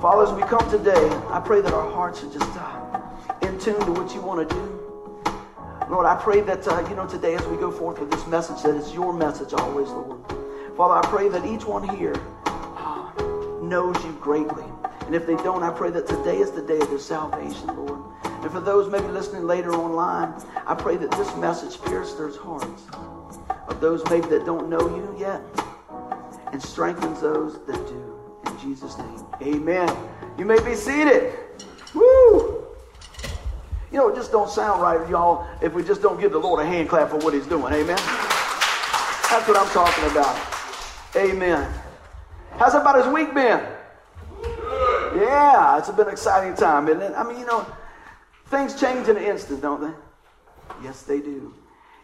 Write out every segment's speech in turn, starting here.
Father, as we come today, I pray that our hearts are just uh, in tune to what you want to do. Lord, I pray that, uh, you know, today as we go forth with this message, that it's your message always, Lord. Father, I pray that each one here uh, knows you greatly. And if they don't, I pray that today is the day of their salvation, Lord. And for those maybe listening later online, I pray that this message pierces their hearts of those maybe that don't know you yet and strengthens those that do. In Jesus' name, amen. You may be seated. Woo! You know, it just don't sound right, y'all, if we just don't give the Lord a hand clap for what he's doing. Amen? That's what I'm talking about. Amen. How's everybody's week been? Yeah, it's been an exciting time, isn't it? I mean, you know, things change in an instant, don't they? Yes, they do.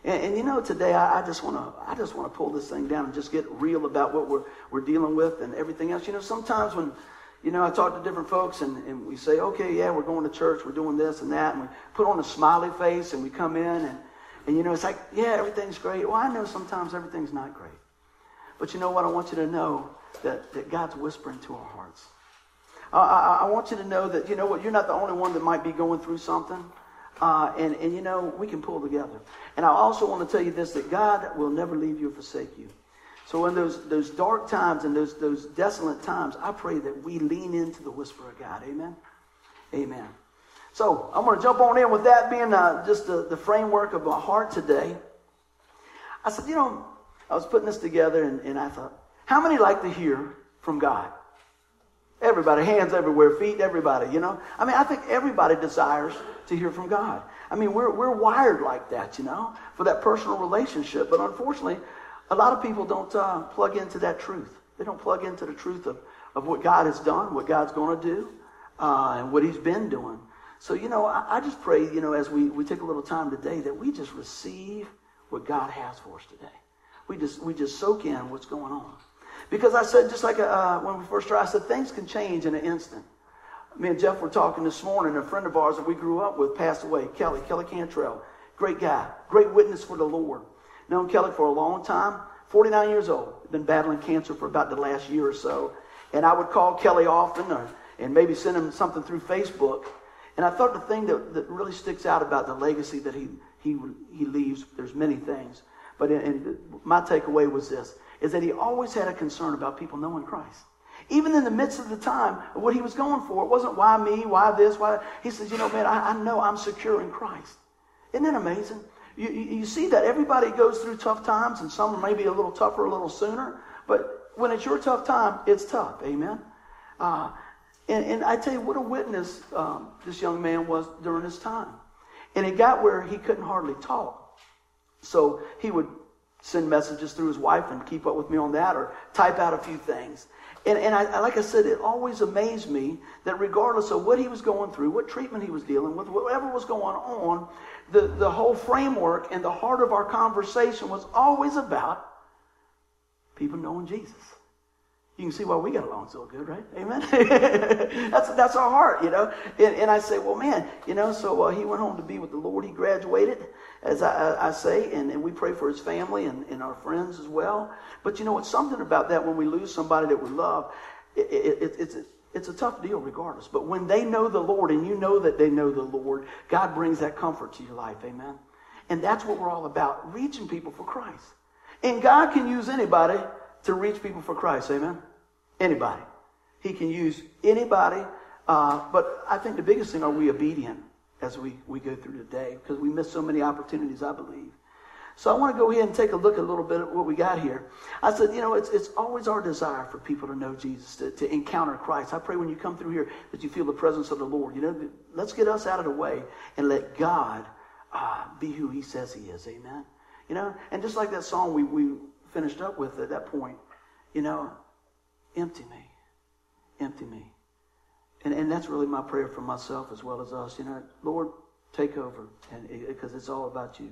And, and you know, today I, I just want to I just want to pull this thing down and just get real about what we're we're dealing with and everything else. You know, sometimes when you know, I talk to different folks and, and we say, okay, yeah, we're going to church, we're doing this and that, and we put on a smiley face and we come in and, and you know, it's like, yeah, everything's great. Well, I know sometimes everything's not great. But you know what? I want you to know that, that God's whispering to our hearts. I, I, I want you to know that, you know what, you're not the only one that might be going through something. Uh, and, and, you know, we can pull together. And I also want to tell you this that God will never leave you or forsake you. So in those, those dark times and those, those desolate times, I pray that we lean into the whisper of God. Amen? Amen. So I'm going to jump on in with that being uh, just the, the framework of my heart today. I said, you know, I was putting this together and, and I thought, how many like to hear from God? Everybody, hands everywhere, feet, everybody, you know? I mean, I think everybody desires to hear from God. I mean, we're, we're wired like that, you know, for that personal relationship. But unfortunately, a lot of people don't uh, plug into that truth. They don't plug into the truth of, of what God has done, what God's going to do, uh, and what He's been doing. So, you know, I, I, just pray, you know, as we, we take a little time today, that we just receive what God has for us today. We just, we just soak in what's going on. Because I said, just like uh, when we first started, I said, things can change in an instant. Me and Jeff were talking this morning. A friend of ours that we grew up with passed away, Kelly, Kelly Cantrell. Great guy, great witness for the Lord. Known Kelly for a long time, 49 years old. Been battling cancer for about the last year or so. And I would call Kelly often or, and maybe send him something through Facebook. And I thought the thing that, that really sticks out about the legacy that he, he, he leaves, there's many things. But in, in, my takeaway was this, is that he always had a concern about people knowing Christ. Even in the midst of the time of what he was going for, it wasn't why me, why this, why. He says, you know, man, I, I know I'm secure in Christ. Isn't that amazing? You, you, see that everybody goes through tough times, and some may be a little tougher a little sooner. But when it's your tough time, it's tough. Amen. Uh, and, and, I tell you what a witness um, this young man was during his time. And it got where he couldn't hardly talk. So he would send messages through his wife and keep up with me on that, or type out a few things. And, and I, like I said, it always amazed me that regardless of what he was going through, what treatment he was dealing with, whatever was going on, the, the whole framework and the heart of our conversation was always about people knowing Jesus. You can see why we got along so good, right? Amen. that's that's our heart, you know. And, and I say, well, man, you know. So uh, he went home to be with the Lord. He graduated, as I, I say, and, and we pray for his family and, and our friends as well. But you know, it's something about that when we lose somebody that we love. It, it, it, it's it's a tough deal, regardless. But when they know the Lord, and you know that they know the Lord, God brings that comfort to your life. Amen. And that's what we're all about: reaching people for Christ. And God can use anybody to reach people for Christ. Amen? Anybody. He can use anybody. Uh, but I think the biggest thing are we obedient as we, we go through the day because we miss so many opportunities, I believe. So I want to go ahead and take a look a little bit at what we got here. I said, you know, it's, it's always our desire for people to know Jesus, to, to encounter Christ. I pray when you come through here that you feel the presence of the Lord. You know, let's get us out of the way and let God uh, be who he says he is. Amen. You know, and just like that song we, we finished up with at that point, you know, empty me. Empty me. And, and that's really my prayer for myself as well as us. You know, Lord, take over and because it's all about you.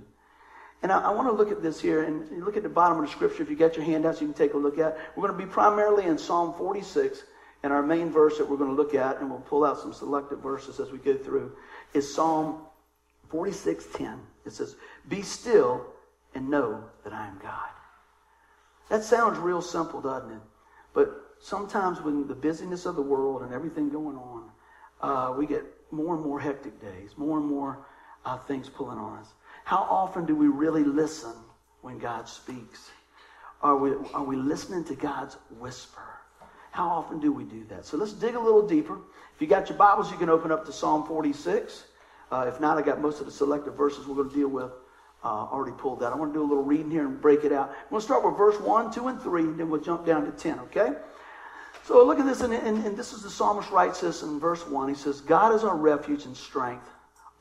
And I, I want to look at this here and look at the bottom of the scripture. If you got your handouts, you can take a look at. We're going to be primarily in Psalm 46, and our main verse that we're going to look at, and we'll pull out some selected verses as we go through, is Psalm 46:10. It says, "Be still and know that I am God." That sounds real simple, doesn't it? But sometimes with the busyness of the world and everything going on, uh, we get more and more hectic days, more and more uh, things pulling on us. How often do we really listen when God speaks? Are we, are we listening to God's whisper? How often do we do that? So let's dig a little deeper. If you got your Bibles, you can open up to Psalm 46. Uh, if not, I got most of the selected verses we're going to deal with uh, already pulled that. I want to do a little reading here and break it out. I'm going to start with verse 1, 2, and 3, and then we'll jump down to 10, okay? So look at this, and, and, and this is the psalmist writes this in verse 1. He says, God is our refuge and strength,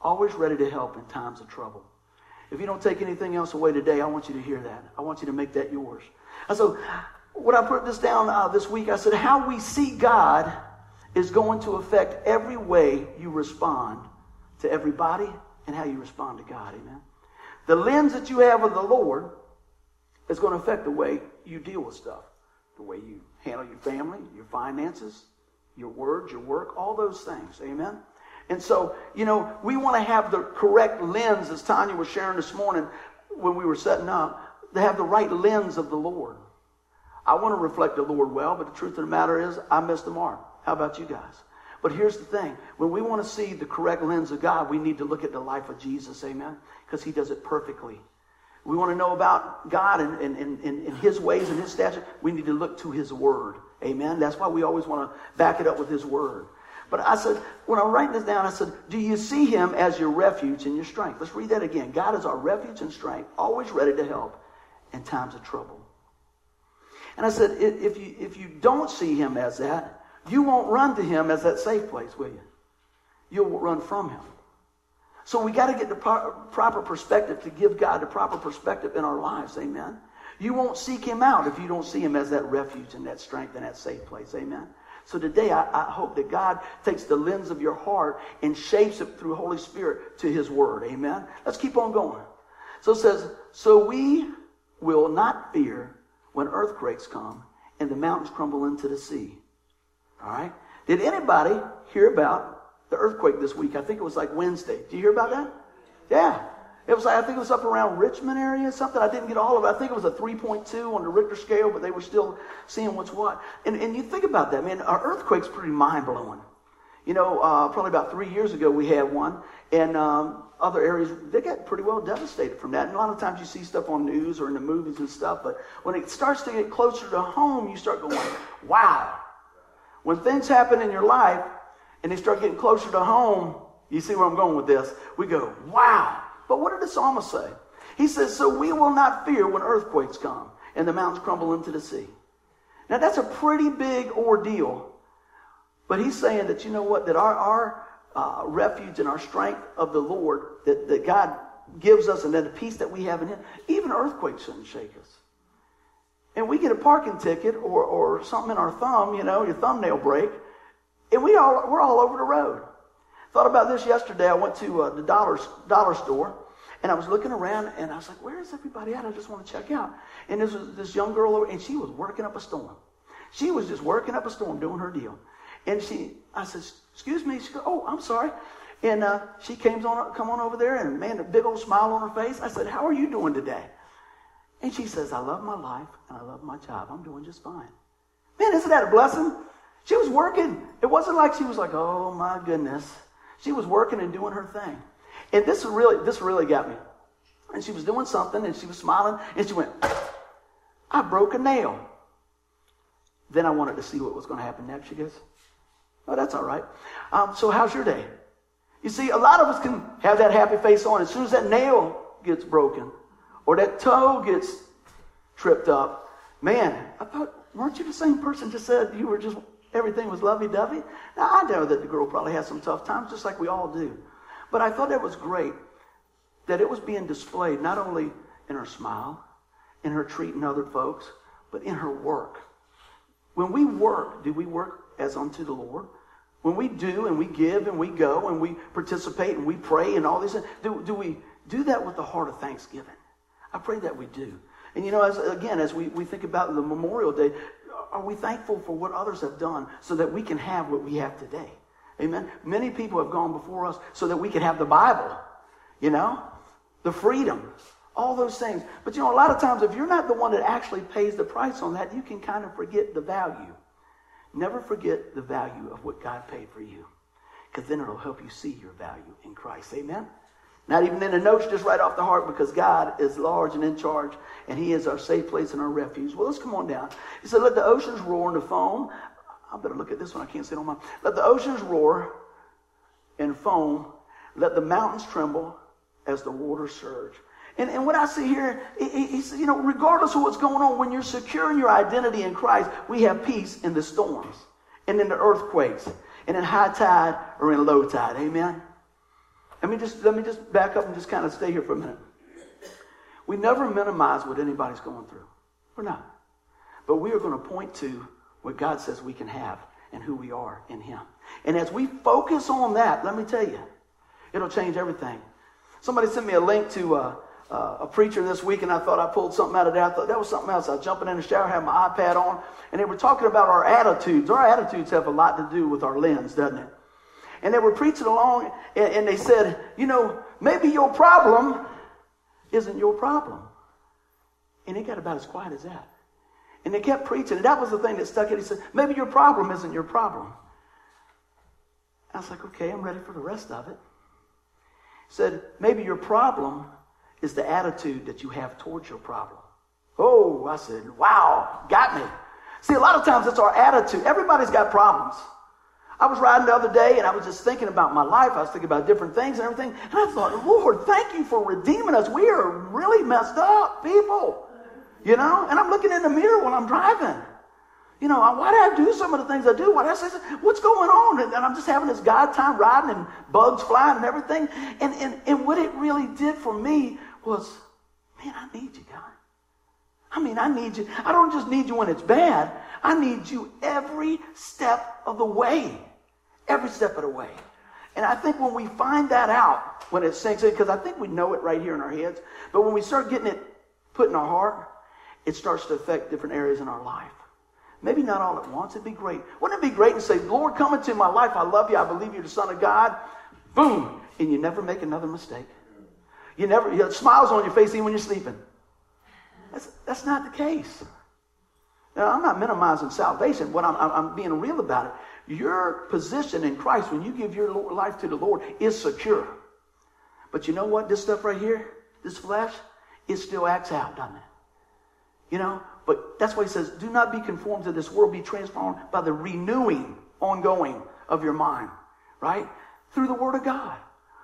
always ready to help in times of trouble. If you don't take anything else away today, I want you to hear that. I want you to make that yours. And so, when I put this down uh, this week, I said, How we see God is going to affect every way you respond to everybody and how you respond to God. Amen. The lens that you have of the Lord is going to affect the way you deal with stuff, the way you handle your family, your finances, your words, your work, all those things. Amen. And so, you know, we want to have the correct lens, as Tanya was sharing this morning when we were setting up, to have the right lens of the Lord. I want to reflect the Lord well, but the truth of the matter is, I missed the mark. How about you guys? But here's the thing when we want to see the correct lens of God, we need to look at the life of Jesus, amen? Because he does it perfectly. We want to know about God and, and, and, and his ways and his statutes. We need to look to his word, amen? That's why we always want to back it up with his word. But I said, when I'm writing this down, I said, Do you see him as your refuge and your strength? Let's read that again. God is our refuge and strength, always ready to help in times of trouble. And I said, if you, if you don't see him as that, you won't run to him as that safe place, will you? You'll run from him. So we got to get the proper perspective to give God the proper perspective in our lives. Amen. You won't seek him out if you don't see him as that refuge and that strength and that safe place. Amen. So today, I, I, hope that God takes the lens of your heart and shapes it through Holy Spirit to His Word. Amen. Let's keep on going. So it says, so we will not fear when earthquakes come and the mountains crumble into the sea. All right? Did anybody hear about the earthquake this week? I think it was like Wednesday. Did you hear about that? Yeah. It was like, I think it was up around Richmond area, or something. I didn't get all of it. I think it was a 3.2 on the Richter scale, but they were still seeing what's what. And, and you think about that, man, our earthquake's pretty mind blowing. You know, uh, probably about three years ago we had one, and um, other areas, they get pretty well devastated from that. And a lot of times you see stuff on news or in the movies and stuff, but when it starts to get closer to home, you start going, wow. When things happen in your life and they start getting closer to home, you see where I'm going with this? We go, wow. But what did the psalmist say? He says, So we will not fear when earthquakes come and the mountains crumble into the sea. Now that's a pretty big ordeal. But he's saying that, you know what, that our, our uh, refuge and our strength of the Lord that, that God gives us and then the peace that we have in Him, even earthquakes shouldn't shake us. And we get a parking ticket or, or something in our thumb, you know, your thumbnail break, and we all, we're all over the road. Thought about this yesterday. I went to uh, the dollar, dollar store and I was looking around and I was like, where is everybody at? I just want to check out. And this was this young girl over, and she was working up a storm. She was just working up a storm, doing her deal. And she, I said, excuse me. She goes, oh, I'm sorry. And uh, she came on, come on over there and man, a big old smile on her face. I said, how are you doing today? And she says, I love my life and I love my job. I'm doing just fine. Man, isn't that a blessing? She was working. It wasn't like she was like, oh my goodness. She was working and doing her thing. And this really, this really got me. And she was doing something and she was smiling and she went, I broke a nail. Then I wanted to see what was going to happen next. She goes, Oh, that's all right. Um, so, how's your day? You see, a lot of us can have that happy face on as soon as that nail gets broken or that toe gets tripped up. Man, I thought, weren't you the same person just said you were just everything was lovey dovey. Now, I know that the girl probably had some tough times, just like we all do. But I thought that was great that it was being displayed not only in her smile, in her treating other folks, but in her work. When we work, do we work as unto the Lord? When we do and we give and we go and we participate and we pray and all these things, do, do we do that with the heart of thanksgiving? I pray that we do. And you know, as again, as we, we think about the Memorial Day, are we thankful for what others have done so that we can have what we have today? Amen. Many people have gone before us so that we can have the Bible, you know, the freedom, all those things. But you know, a lot of times, if you're not the one that actually pays the price on that, you can kind of forget the value. Never forget the value of what God paid for you, because then it'll help you see your value in Christ. Amen? Not even in the notes, just right off the heart, because God is large and in charge, and He is our safe place and our refuge. Well, let's come on down. He said, Let the oceans roar and the foam. I better look at this one. I can't see it on my. Let the oceans roar and foam. Let the mountains tremble as the waters surge. And, and what I see here, he, he said, you know, regardless of what's going on, when you're secure in your identity in Christ, we have peace in the storms and in the earthquakes and in high tide or in low tide. Amen. Let me just let me just back up and just kind of stay here for a minute. We never minimize what anybody's going through. We're not. But we are going to point to what God says we can have and who we are in Him. And as we focus on that, let me tell you, it'll change everything. Somebody sent me a link to uh, uh, a preacher this week, and I thought I pulled something out of there. I thought that was something else. I was jumping in the shower, had my iPad on, and they were talking about our attitudes. Our attitudes have a lot to do with our lens, doesn't it? And they were preaching along, and, and they said, you know, maybe your problem isn't your problem. And it got about as quiet as that. And they kept preaching, and that was the thing that stuck in. He said, maybe your problem isn't your problem. I was like, okay, I'm ready for the rest of it. He said, maybe your problem is the attitude that you have towards your problem. Oh, I said, wow, got me. See, a lot of times it's our attitude. Everybody's got problems. I was riding the other day and I was just thinking about my life. I was thinking about different things and everything. And I thought, Lord, thank you for redeeming us. We are really messed up people. You know? And I'm looking in the mirror while I'm driving. You know, why do I do some of the things I do? What's going on? And, I'm just having this God time riding and bugs flying and everything. And, and, and what it really did for me was, man, I need you, God. I mean, I need you. I don't just need you when it's bad. I need you every step of the way. Every step of the way. And I think when we find that out, when it sinks in, because I think we know it right here in our heads, but when we start getting it put in our heart, it starts to affect different areas in our life. Maybe not all at once. It'd be great. Wouldn't it be great to say, Lord, come into my life. I love you. I believe you're the Son of God. Boom. And you never make another mistake. You never, you have smiles on your face even when you're sleeping. That's, that's not the case. Now, I'm not minimizing salvation. What I'm, I'm being real about it. Your position in Christ, when you give your life to the Lord, is secure. But you know what? This stuff right here, this flesh, it still acts out, doesn't it? You know? But that's why he says, do not be conformed to this world, be transformed by the renewing, ongoing of your mind, right? Through the Word of God.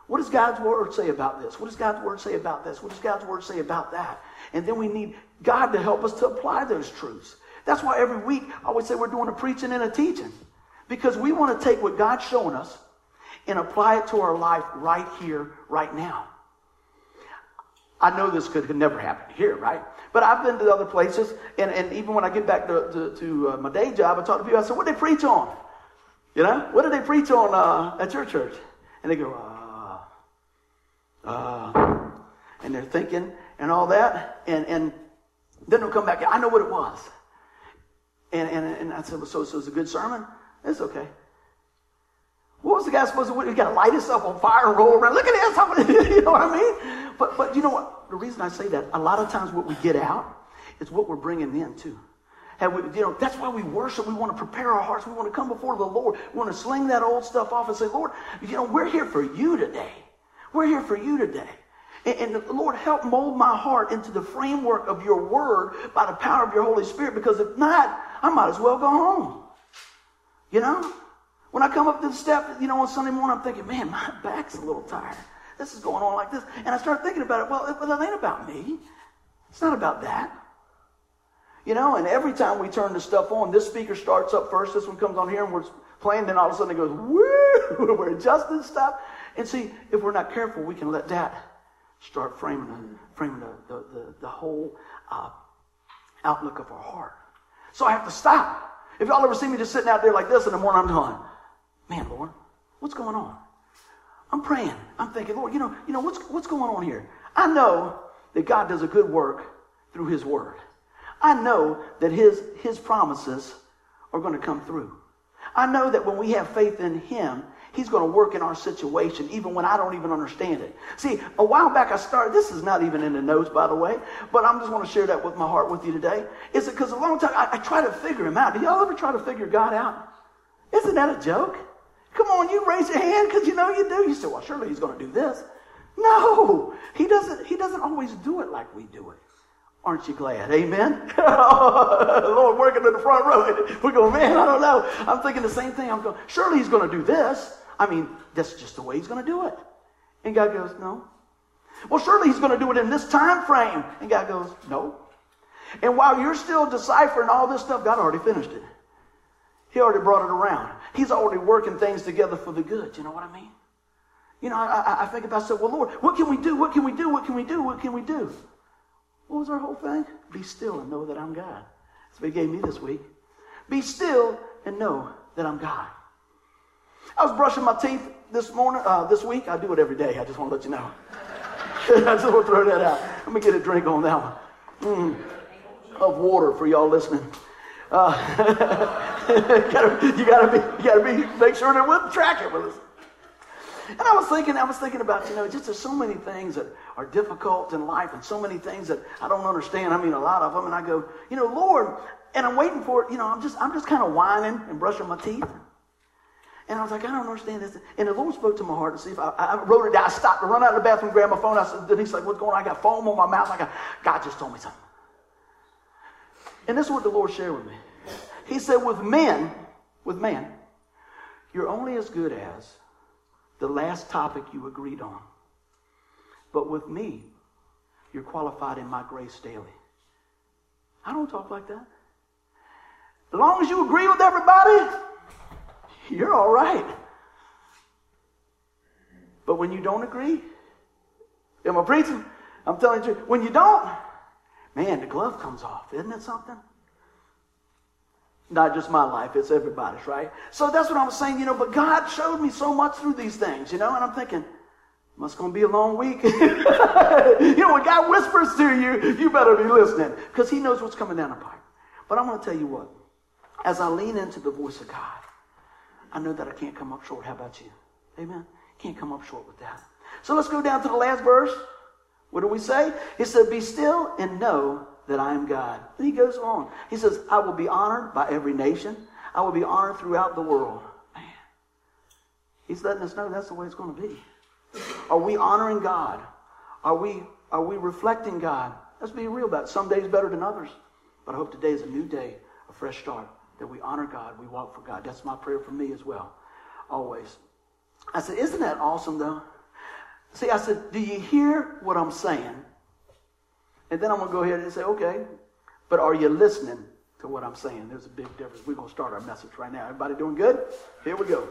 What does God's word say about this? What does God's word say about this? What does God's word say about that? And then we need God to help us to apply those truths. That's why every week I always say we're doing a preaching and a teaching. Because we want to take what God's showing us and apply it to our life right here, right now. I know this could, could never happen here, right? But I've been to other places, and, and even when I get back to, to, to uh, my day job, I talk to people, I said, what did they preach on? You know, what did they preach on uh, at your church? And they go, uh, uh, and they're thinking and all that, and, and then they'll come back. I know what it was. And, and, and I said, well, so, so it was a good sermon? It's okay. What was the guy supposed to do? He got to light himself on fire and roll around. Look at this. you know what I mean? But, but you know what? The reason I say that, a lot of times what we get out is what we're bringing in too. Have we, you know, that's why we worship. We want to prepare our hearts. We want to come before the Lord. We want to sling that old stuff off and say, Lord, you know, we're here for you today. We're here for you today. And, the Lord, help mold my heart into the framework of your word by the power of your Holy Spirit, because if not, I might as well go home. You know? When I come up to the step, you know, on Sunday morning, I'm thinking, man, my back's a little tired. This is going on like this. And I start thinking about it. Well, it, well, it ain't about me. It's not about that. You know, and every time we turn the stuff on, this speaker starts up first, this one comes on here, and we're playing, then all of a sudden it goes, woo, we're adjusting stuff. And see, if we're not careful, we can let that start framing, framing the, the, the, the whole uh, outlook of our heart. So I have to stop. If y'all ever see me just sitting out there like this in the morning, I'm going, man, Lord, what's going on? I'm praying. I'm thinking, Lord, you know, you know what's, what's going on here? I know that God does a good work through his word. I know that his, his promises are going to come through. I know that when we have faith in him, He's going to work in our situation, even when I don't even understand it. See, a while back I started, this is not even in the notes, by the way, but I'm just want to share that with my heart with you today. Is it because a long time I, I try to figure him out. Do y'all ever try to figure God out? Isn't that a joke? Come on, you raise your hand because you know you do. You say, well, surely he's going to do this. No, he doesn't, he doesn't always do it like we do it. Aren't you glad? Amen? Lord working in the front row. We're going, man, I don't know. I'm thinking the same thing. I'm going, surely he's going to do this. I mean, that's just the way he's going to do it. And God goes, no. Well, surely he's going to do it in this time frame. And God goes, no. And while you're still deciphering all this stuff, God already finished it. He already brought it around. He's already working things together for the good. You know what I mean? You know, I, I think about, so, well, Lord, what can we do? What can we do? What can we do? What can we do? What was our whole thing? Be still and know that I'm God. That's what he gave me this week. Be still and know that I'm God. I was brushing my teeth this morning, uh, this week. I do it every day. I just want to let you know. I just want to throw that out. Let me get a drink on that one. Mm, of water for y'all listening. Uh, you, gotta, you gotta be, you gotta be, make sure they're with track it with us. And I was thinking, I was thinking about, you know, just there's so many things that are difficult in life and so many things that I don't understand. I mean, a lot of them. And I go, you know, Lord, and I'm waiting for it. You know, I'm just, I'm just kind of whining and brushing my teeth. And I was like, I don't understand this. And the Lord spoke to my heart to see if I, I wrote it down. I stopped to run out of the bathroom, grab my phone. I said, he's like, what's going on? I got foam on my mouth. I got, God just told me something. And this is what the Lord shared with me. He said, with men, with men, you're only as good as the last topic you agreed on. But with me, you're qualified in my grace daily. I don't talk like that. As long as you agree with everybody, you're all right. But when you don't agree, am I preaching? I'm telling you, when you don't, man, the glove comes off. Isn't it something? Not just my life, it's everybody's, right? So that's what I'm saying, you know, but God showed me so much through these things, you know, and I'm thinking, must gonna be a long week. you know, when God whispers to you, you better be listening because He knows what's coming down the pipe. But I'm gonna tell you what, as I lean into the voice of God, I know that I can't come up short. How about you? Amen. Can't come up short with that. So let's go down to the last verse. What do we say? He said, Be still and know that I am God. And he goes on. He says, I will be honored by every nation. I will be honored throughout the world. Man, he's letting us know that's the way it's going to be. Are we honoring God? Are we, are we reflecting God? Let's be real about it. Some days better than others. But I hope today is a new day, a fresh start, that we honor God, we walk for God. That's my prayer for me as well, always. I said, Isn't that awesome, though? See, I said, Do you hear what I'm saying? And then I'm going to go ahead and say, okay, but are you listening to what I'm saying? There's a big difference. We're going to start our message right now. Everybody doing good? Here we go.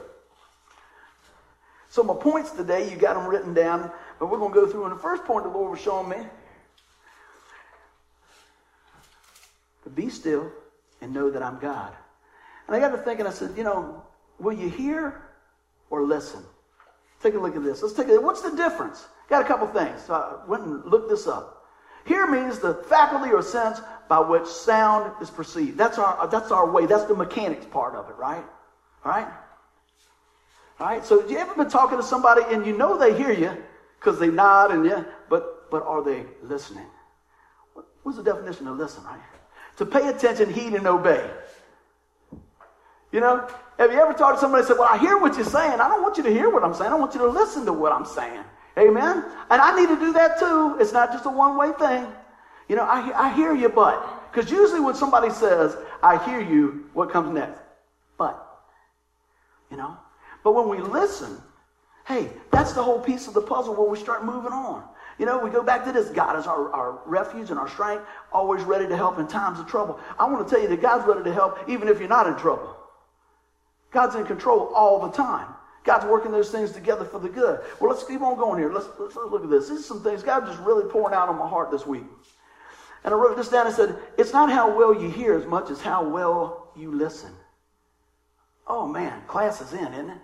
So my points today, you got them written down, but we're going to go through. And the first point the Lord was showing me, to be still and know that I'm God. And I got to thinking, I said, you know, will you hear or listen? Take a look at this. Let's take a What's the difference? Got a couple things. So I went and looked this up. Hear means the faculty or sense by which sound is perceived. That's our, that's our way. That's the mechanics part of it, right? All right? All right? So, you ever been talking to somebody and you know they hear you because they nod and yeah, but, but are they listening? What's the definition of listen, right? To pay attention, heed, and obey. You know, have you ever talked to somebody and said, Well, I hear what you're saying. I don't want you to hear what I'm saying. I want you to listen to what I'm saying. Amen? And I need to do that too. It's not just a one way thing. You know, I, I hear you, but. Because usually when somebody says, I hear you, what comes next? But. You know? But when we listen, hey, that's the whole piece of the puzzle where we start moving on. You know, we go back to this God is our, our refuge and our strength, always ready to help in times of trouble. I want to tell you that God's ready to help even if you're not in trouble. God's in control all the time. God's working those things together for the good. Well, let's keep on going here. Let's, let's, look at this. These are some things God just really pouring out on my heart this week. And I wrote this down and said, It's not how well you hear as much as how well you listen. Oh, man, class is in, isn't it?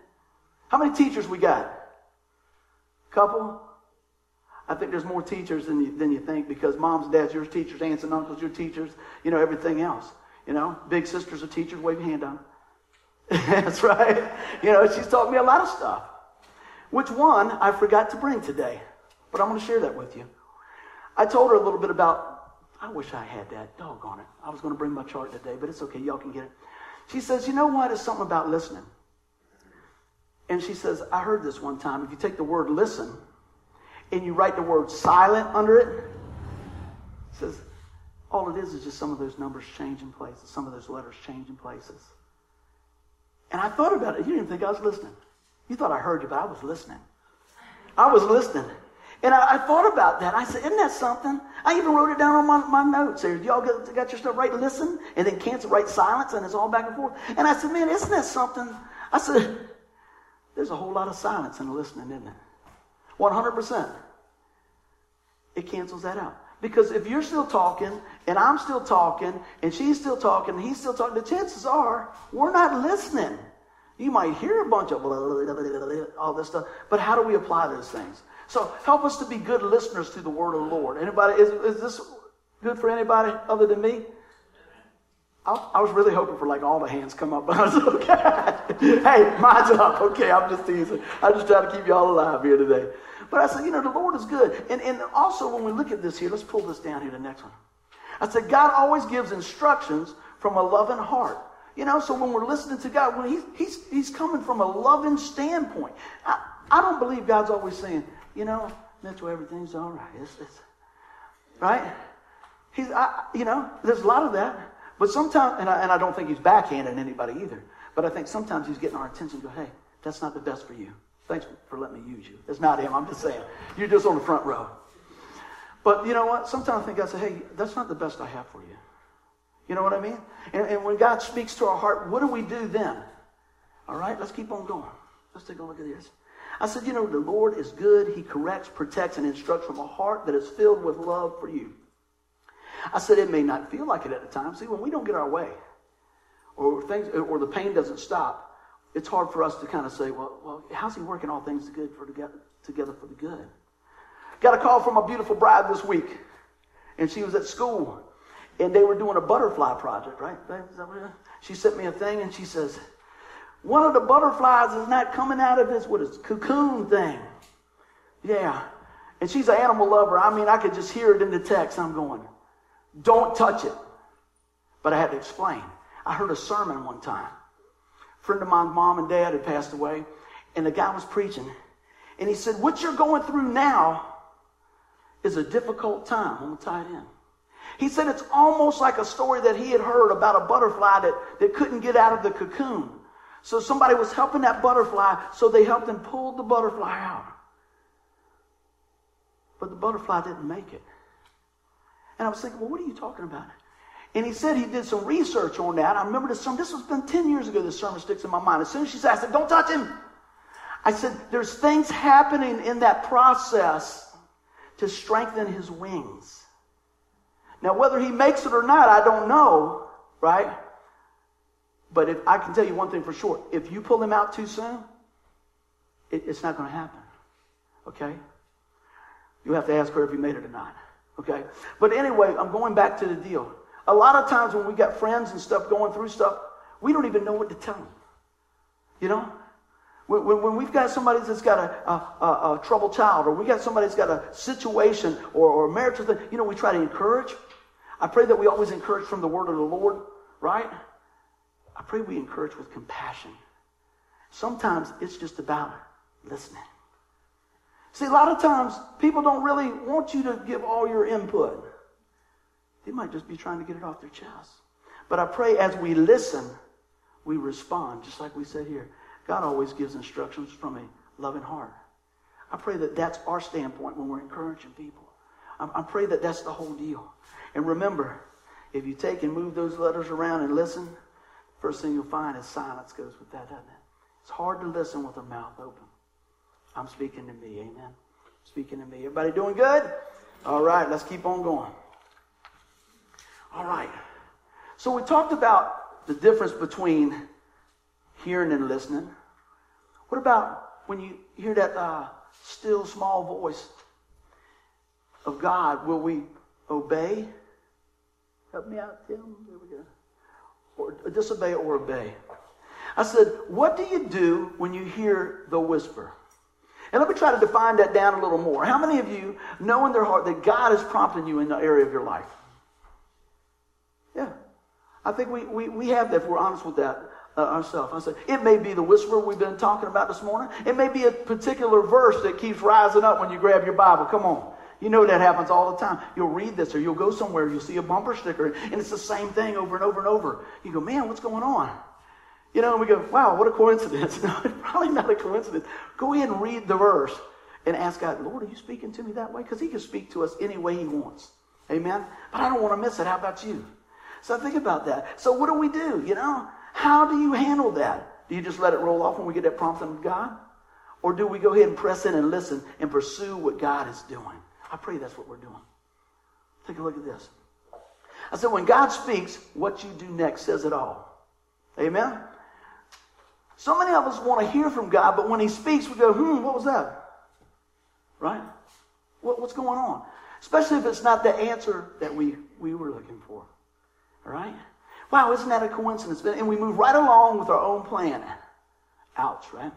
How many teachers we got? Couple? I think there's more teachers than you, than you think because moms dads, your teachers, aunts and uncles, your teachers, you know, everything else. You know, big sisters are teachers. Wave your hand down. That's right. You know, she's taught me a lot of stuff. Which one I forgot to bring today, but I'm going to share that with you. I told her a little bit about, I wish I had that. Doggone it. I was going to bring my chart today, but it's okay. Y'all can get it. She says, You know what? It's something about listening. And she says, I heard this one time. If you take the word listen and you write the word silent under it, it says, all it is is just some of those numbers changing places, some of those letters changing places. And I thought about it. You didn't think I was listening. You thought I heard you, but I was listening. I was listening. And I, I, thought about that. I said, isn't that something? I even wrote it down on my, my notes here. Y'all got, got your stuff right? Listen, and then cancel, write silence, and it's all back and forth. And I said, man, isn't that something? I said, there's a whole lot of silence in listening, isn't it? 100%. It cancels that out. Because if you're still talking, and I'm still talking, and she's still talking, and he's still talking, the chances are we're not listening. You might hear a bunch of blah, blah, blah, all this stuff, but how do we apply those things? So help us to be good listeners to the word of the Lord. Anybody, is, is this good for anybody other than me? I, I was really hoping for like all the hands come up, but I was okay. hey, mine's up. Okay, I'm just teasing. I'm just trying to keep y'all alive here today. But I said, you know, the Lord is good. And, and also when we look at this here, let's pull this down here, the next one. I said, God always gives instructions from a loving heart. You know, so when we're listening to God, when he's, he's, he's coming from a loving standpoint. I, I don't believe God's always saying, you know, Mitchell, everything's all right. It's, it's, right? He's, I, you know, there's a lot of that. But sometimes, and I, and I don't think he's backhanding anybody either, but I think sometimes he's getting our attention go, hey, that's not the best for you. Thanks for letting me use you. It's not him. I'm just saying. You're just on the front row. But you know what? Sometimes I think I say, hey, that's not the best I have for you. You know what I mean? And, and when God speaks to our heart, what do we do then? All right, let's keep on going. Let's take a look at this. I said, you know, the Lord is good. He corrects, protects, and instructs from a heart that is filled with love for you. I said, it may not feel like it at the time. See, when we don't get our way, or things, or the pain doesn't stop, it's hard for us to kind of say, well, well how's he working all things good for together, together for the good? Got a call from a beautiful bride this week, and she was at school, and they were doing a butterfly project, right? She sent me a thing, and she says, one of the butterflies is not coming out of this, what is cocoon thing. Yeah. And she's an animal lover. I mean, I could just hear it in the text. I'm going, don't touch it. But I had to explain. I heard a sermon one time. Friend of mine's mom and dad had passed away, and the guy was preaching. And he said, What you're going through now is a difficult time. I'm going to tie it in. He said it's almost like a story that he had heard about a butterfly that, that couldn't get out of the cocoon. So somebody was helping that butterfly, so they helped him pull the butterfly out. But the butterfly didn't make it. And I was thinking, well, what are you talking about? And he said he did some research on that. I remember this sermon. This was been 10 years ago. This sermon sticks in my mind. As soon as she said, I said, don't touch him. I said, there's things happening in that process to strengthen his wings. Now, whether he makes it or not, I don't know, right? But if I can tell you one thing for sure, if you pull him out too soon, it, it's not going to happen. Okay? You have to ask her if he made it or not. Okay? But anyway, I'm going back to the deal. A lot of times when we got friends and stuff going through stuff, we don't even know what to tell them. You know? When, when we've got somebody that's got a, a, a, a, troubled child, or we got somebody that's got a situation or, or a marital thing, you know, we try to encourage. I pray that we always encourage from the word of the Lord, right? I pray we encourage with compassion. Sometimes it's just about listening. See, a lot of times people don't really want you to give all your input. They might just be trying to get it off their chest. But I pray as we listen, we respond, just like we said here. God always gives instructions from a loving heart. I pray that that's our standpoint when we're encouraging people. I, I pray that that's the whole deal. And remember, if you take and move those letters around and listen, first thing you'll find is silence goes with that, doesn't it? It's hard to listen with a mouth open. I'm speaking to me. Amen. Speaking to me. Everybody doing good? All right, let's keep on going. All right. So we talked about the difference between hearing and listening. What about when you hear that uh, still small voice of God? Will we obey? Help me out, Tim. There we go. Or disobey or obey. I said, What do you do when you hear the whisper? And let me try to define that down a little more. How many of you know in their heart that God is prompting you in the area of your life? I think we, we, we have that if we're honest with that uh, ourselves. I said, it may be the whisper we've been talking about this morning. It may be a particular verse that keeps rising up when you grab your Bible. Come on. You know that happens all the time. You'll read this or you'll go somewhere, you'll see a bumper sticker, and it's the same thing over and over and over. You go, man, what's going on? You know, and we go, wow, what a coincidence. No, it's probably not a coincidence. Go ahead and read the verse and ask God, Lord, are you speaking to me that way? Because He can speak to us any way He wants. Amen? But I don't want to miss it. How about you? So think about that. So what do we do? You know, how do you handle that? Do you just let it roll off when we get that prompt from God? Or do we go ahead and press in and listen and pursue what God is doing? I pray that's what we're doing. Take a look at this. I said, when God speaks, what you do next says it all. Amen? So many of us want to hear from God, but when He speaks, we go, hmm, what was that? Right? What, what's going on? Especially if it's not the answer that we, we were looking for. Right? Wow, isn't that a coincidence? And we move right along with our own plan. Ouch, right?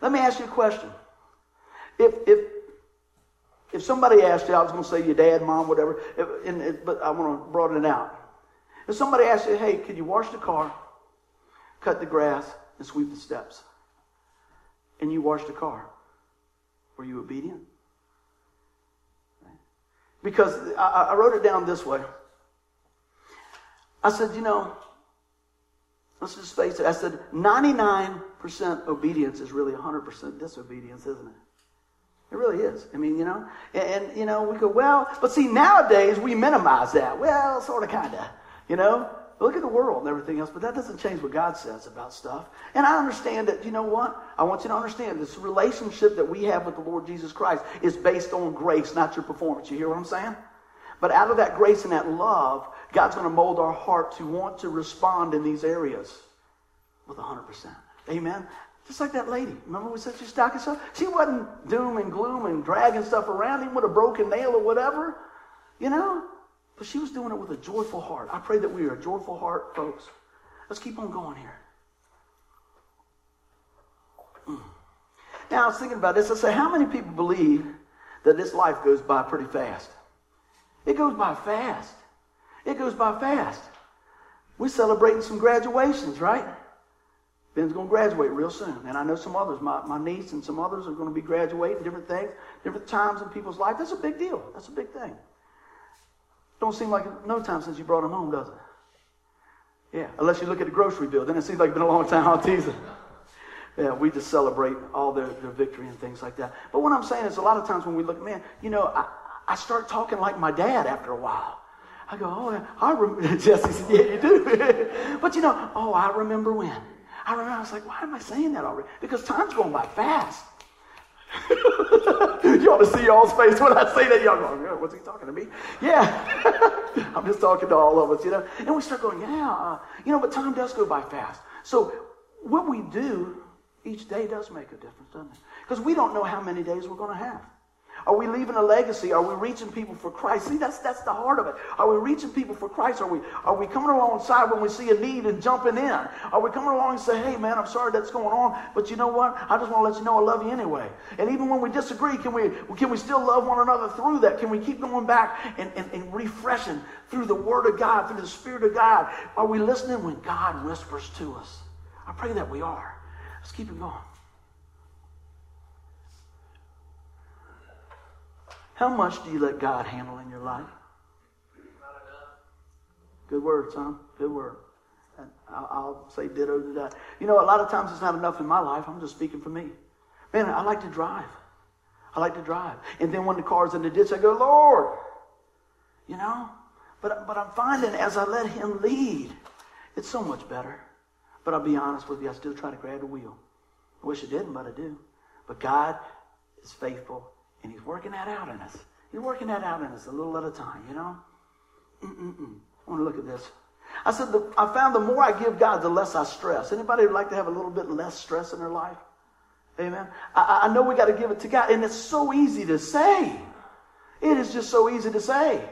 Let me ask you a question. If, if, if somebody asked you, I was going to say your dad, mom, whatever, if, and, but I want to broaden it out. If somebody asked you, hey, could you wash the car, cut the grass, and sweep the steps. And you washed the car. Were you obedient? Because I, I wrote it down this way. I said, you know, let's just face it. I said, 99% obedience is really 100% disobedience, isn't it? It really is. I mean, you know, and, and, you know, we go, well, but see, nowadays we minimize that. Well, sort of, kind of, you know. Look at the world and everything else, but that doesn't change what God says about stuff. And I understand that, you know what? I want you to understand this relationship that we have with the Lord Jesus Christ is based on grace, not your performance. You hear what I'm saying? But out of that grace and that love, God's going to mold our heart to want to respond in these areas with 100%. Amen? Just like that lady. Remember we said she's stocking stuff? She wasn't doom and gloom and dragging stuff around, even with a broken nail or whatever. You know? But she was doing it with a joyful heart. I pray that we are a joyful heart, folks. Let's keep on going here. Mm. Now, I was thinking about this. I say, how many people believe that this life goes by pretty fast? It goes by fast. It goes by fast. We're celebrating some graduations, right? Ben's going to graduate real soon. And I know some others, my, my niece and some others are going to be graduating, different things, different times in people's life. That's a big deal. That's a big thing. Don't seem like no time since you brought him home, does it? Yeah, unless you look at the grocery bill, then it seems like it's been a long time. I'll tease it. Yeah, we just celebrate all their, their victory and things like that. But what I'm saying is, a lot of times when we look, man, you know, I, I start talking like my dad after a while. I go, oh, I remember. Jesse said, yeah, you do. but you know, oh, I remember when. I remember, I was like, why am I saying that already? Because time's going by fast. you ought to see y'all's face when I say that. Y'all going, yeah, what's he talking to me? Yeah. I'm just talking to all of us, you know. And we start going, yeah, uh, you know, but time does go by fast. So what we do each day does make a difference, doesn't it? Because we don't know how many days we're going to have. Are we leaving a legacy? Are we reaching people for Christ? See, that's that's the heart of it. Are we reaching people for Christ? Are we are we coming alongside when we see a need and jumping in? Are we coming along and say, "Hey, man, I'm sorry that's going on, but you know what? I just want to let you know I love you anyway." And even when we disagree, can we can we still love one another through that? Can we keep going back and, and, and refreshing through the Word of God, through the Spirit of God? Are we listening when God whispers to us? I pray that we are. Let's keep it going. How much do you let God handle in your life? Good word, son. Good word. And I'll, I'll say ditto to that. You know, a lot of times it's not enough in my life. I'm just speaking for me. Man, I like to drive. I like to drive. And then when the car's in the ditch, I go, Lord. You know? But, but I'm finding as I let Him lead, it's so much better. But I'll be honest with you, I still try to grab the wheel. I wish I didn't, but I do. But God is faithful and he's working that out in us. He's working that out in us a little at a time, you know? Mm-mm-mm. I want to look at this. I said, the, I found the more I give God, the less I stress. Anybody would like to have a little bit less stress in their life? Amen. I, I know we got to give it to God, and it's so easy to say. It is just so easy to say.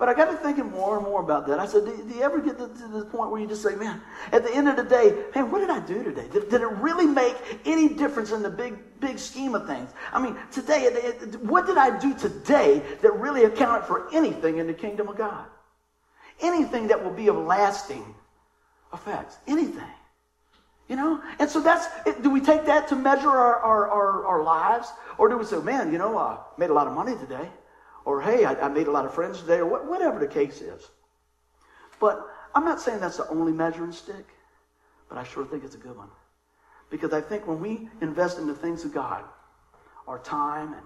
But I got to thinking more and more about that. I said, do, do you ever get to, to, the point where you just say, man, at the end of the day, man, what did I do today? Did, did it really make any difference in the big, big scheme of things? I mean, today, what did I do today that really accounted for anything in the kingdom of God? Anything that will be of lasting effects. Anything. You know? And so that's, do we take that to measure our, our, our, our lives? Or do we say, man, you know, I made a lot of money today? Or, hey, I, I made a lot of friends today? Or what, whatever the case is. But I'm not saying that's the only measuring stick, but I sure think it's a good one. Because I think when we invest in the things of God, our time and,